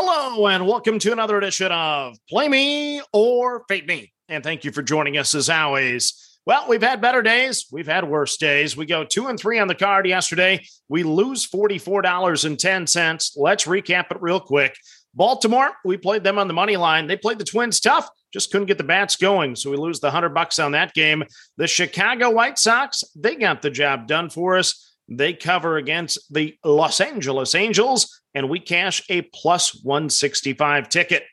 Hello, and welcome to another edition of Play Me or Fade Me. And thank you for joining us as always. Well, we've had better days. We've had worse days. We go two and three on the card yesterday. We lose $44.10. Let's recap it real quick. Baltimore, we played them on the money line. They played the Twins tough, just couldn't get the bats going. So we lose the 100 bucks on that game. The Chicago White Sox, they got the job done for us. They cover against the Los Angeles Angels, and we cash a plus 165 ticket.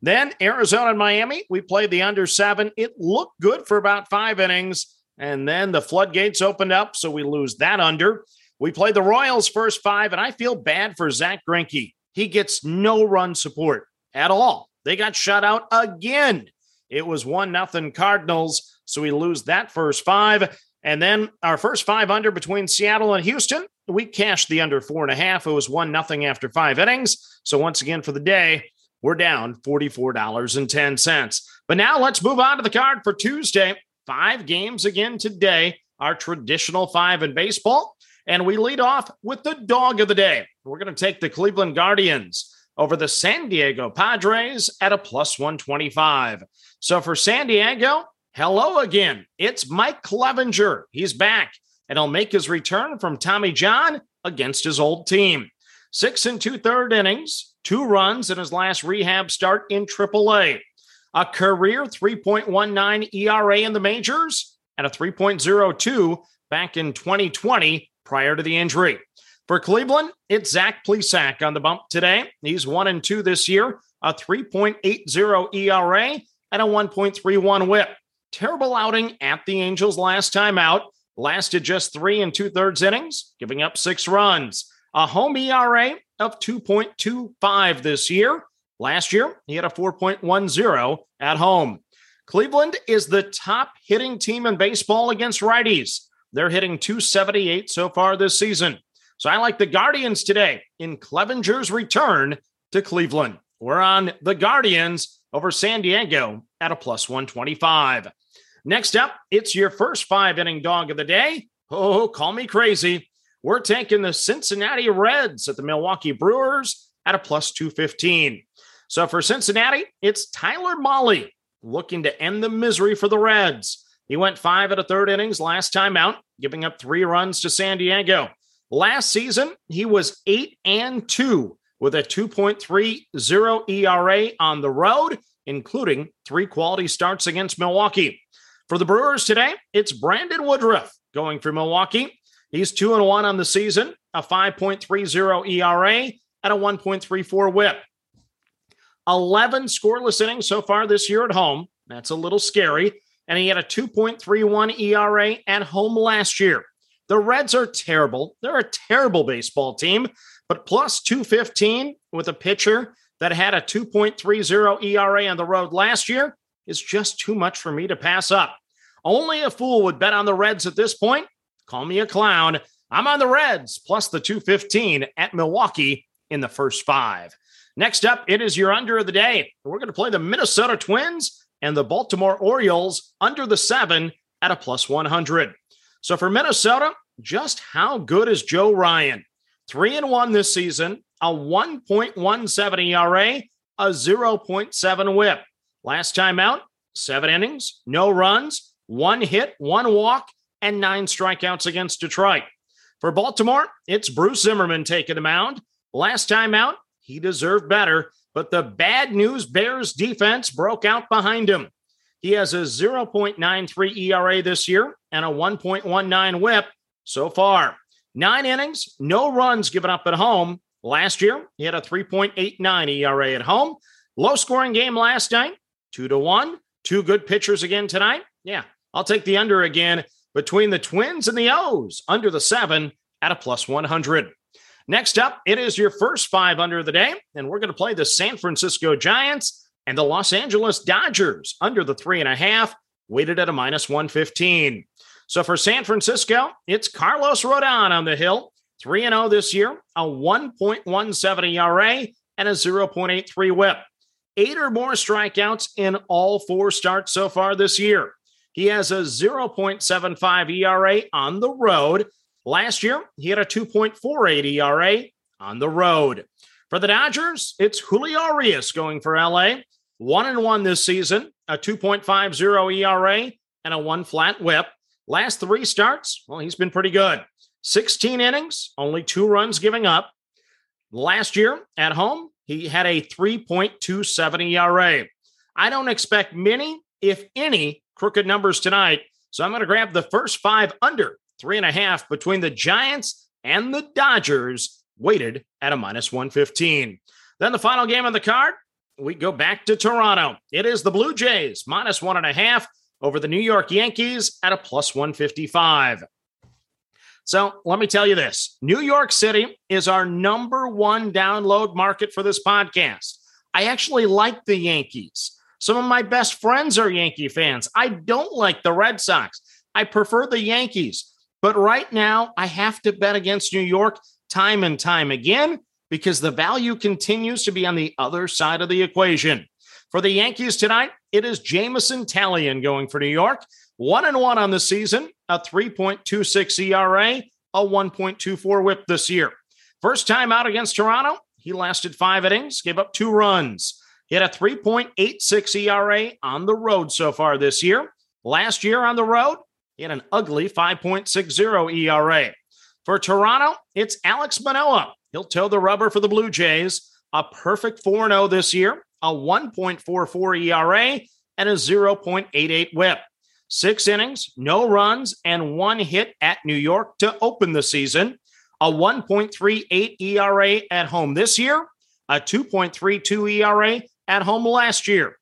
Then Arizona and Miami, we played the under seven. It looked good for about five innings, and then the floodgates opened up, so we lose that under. We played the Royals first five, and I feel bad for Zack Greinke. He gets no run support at all. They got shut out again. It was one nothing Cardinals, so we lose that first five. And then our first five under between Seattle and Houston, we cashed the under four and a half. It was one nothing after five innings. So once again for the day, we're down $44.10. But now let's move on to the card for Tuesday. Five games again today, our traditional five in baseball. And we lead off with the dog of the day. We're going to take the Cleveland Guardians over the San Diego Padres at a plus 125. So for San Diego, hello again. It's Mike Clevinger. He's back and he'll make his return from Tommy John against his old team. Six and two third innings, two runs in his last rehab start in AAA. A career 3.19 ERA in the majors and a 3.02 back in 2020 prior to the injury. For Cleveland, it's Zach Plesac on the bump today. He's one and two this year, a 3.80 ERA and a 1.31 whip. Terrible outing at the Angels last time out. Lasted just three and two thirds innings, giving up six runs. A home ERA of 2.25 this year. Last year, he had a 4.10 at home. Cleveland is the top hitting team in baseball against righties. They're hitting 278 so far this season. So I like the Guardians today in Clevinger's return to Cleveland. We're on the Guardians over San Diego at a plus 125. Next up, it's your first five inning dog of the day. Oh, call me crazy. We're taking the Cincinnati Reds at the Milwaukee Brewers at a plus 215. So for Cincinnati, it's Tyler Mahle looking to end the misery for the Reds. He went five at a third innings last time out, giving up three runs to San Diego. Last season, he was eight and two with a 2.30 ERA on the road, including three quality starts against Milwaukee. For the Brewers today, it's Brandon Woodruff going for Milwaukee. He's two and one on the season, a 5.30 ERA and a 1.34 whip. 11 scoreless innings so far this year at home. That's a little scary. And he had a 2.31 ERA at home last year. The Reds are terrible. They're a terrible baseball team, but plus 215 with a pitcher that had a 2.30 ERA on the road last year is just too much for me to pass up. Only a fool would bet on the Reds at this point. Call me a clown. I'm on the Reds plus the 215 at Milwaukee in the first five. Next up, it is your under of the day. We're going to play the Minnesota Twins and the Baltimore Orioles under the seven at a plus 100. So for Minnesota, just how good is Joe Ryan? Three and one this season, a 1.17 ERA, a 0.7 whip. Last time out, seven innings, no runs, one hit, one walk, and nine strikeouts against Detroit. For Baltimore, it's Bruce Zimmermann taking the mound. Last time out, he deserved better, but the bad news Bears defense broke out behind him. He has a 0.93 ERA this year and a 1.19 whip so far. Nine innings, no runs given up at home. Last year, he had a 3.89 ERA at home. Low scoring game last night, two to one. Two good pitchers again tonight. Yeah, I'll take the under again between the Twins and the O's under the seven at a plus 100. Next up, it is your first five under the day, and we're going to play the San Francisco Giants and the Los Angeles Dodgers under the three and a half, weighted at a minus 115. So for San Francisco, it's Carlos Rodon on the hill, 3 0 this year, a 1.17 ERA, and a 0.83 whip. Eight or more strikeouts in all four starts so far this year. He has a 0.75 ERA on the road. Last year, he had a 2.48 ERA on the road. For the Dodgers, it's Julio Urias going for LA. One and one this season, a 2.50 ERA and a one flat whip. Last three starts, well, he's been pretty good. 16 innings, only two runs giving up. Last year at home, he had a 3.27 ERA. I don't expect many, if any, crooked numbers tonight. So I'm going to grab the first five under three and a half between the Giants and the Dodgers, weighted at a minus 115. Then the final game on the card, we go back to Toronto. It is the Blue Jays, minus one and a half over the New York Yankees at a plus 155. So let me tell you this New York City is our number one download market for this podcast. I actually like the Yankees. Some of my best friends are Yankee fans. I don't like the Red Sox. I prefer the Yankees. But right now, I have to bet against New York time and time again because the value continues to be on the other side of the equation. For the Yankees tonight, it is Jameson Taillon going for New York. One and one on the season, a 3.26 ERA, a 1.24 whip this year. First time out against Toronto, he lasted five innings, gave up two runs. He had a 3.86 ERA on the road so far this year. Last year on the road, he had an ugly 5.60 ERA. For Toronto, it's Alek Manoah. He'll toe the rubber for the Blue Jays. A perfect 4 0 this year, a 1.44 ERA, and a 0.88 whip. Six innings, no runs, and one hit at New York to open the season. A 1.38 ERA at home this year, a 2.32 ERA at home last year.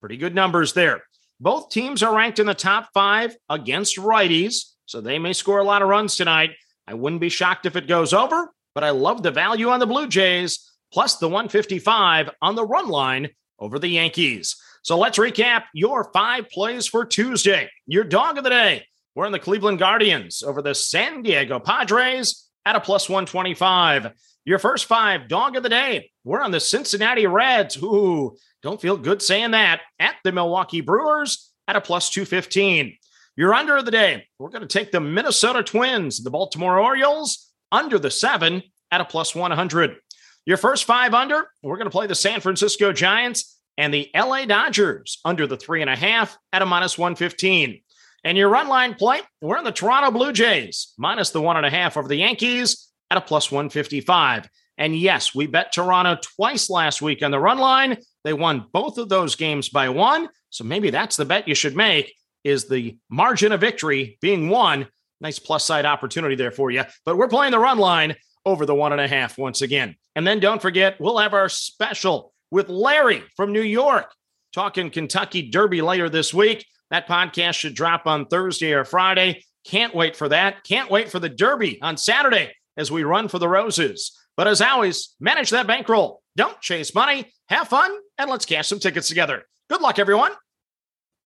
Pretty good numbers there. Both teams are ranked in the top five against righties, so they may score a lot of runs tonight. I wouldn't be shocked if it goes over, but I love the value on the Blue Jays, plus the 155 on the run line over the Yankees. So let's recap your five plays for Tuesday. Your dog of the day. We're in the Cleveland Guardians over the San Diego Padres at a plus 125. Your first five dog of the day. We're on the Cincinnati Reds. Ooh, don't feel good saying that. At the Milwaukee Brewers at a plus 215. Your under of the day. We're going to take the Minnesota Twins, the Baltimore Orioles, under the seven at a plus 100. Your first five under, we're going to play the San Francisco Giants and the LA Dodgers under the three and a half at a minus 115. And your run line play, we're in the Toronto Blue Jays minus the one and a half over the Yankees at a plus 155. And yes, we bet Toronto twice last week on the run line. They won both of those games by one. So maybe that's the bet you should make is the margin of victory being one. Nice plus side opportunity there for you. But we're playing the run line over the one and a half once again. And then don't forget, we'll have our special with Larry from New York, talking Kentucky Derby later this week. That podcast should drop on Thursday or Friday. Can't wait for that. Can't wait for the Derby on Saturday as we run for the roses. But as always, manage that bankroll. Don't chase money, have fun, and let's cash some tickets together. Good luck, everyone.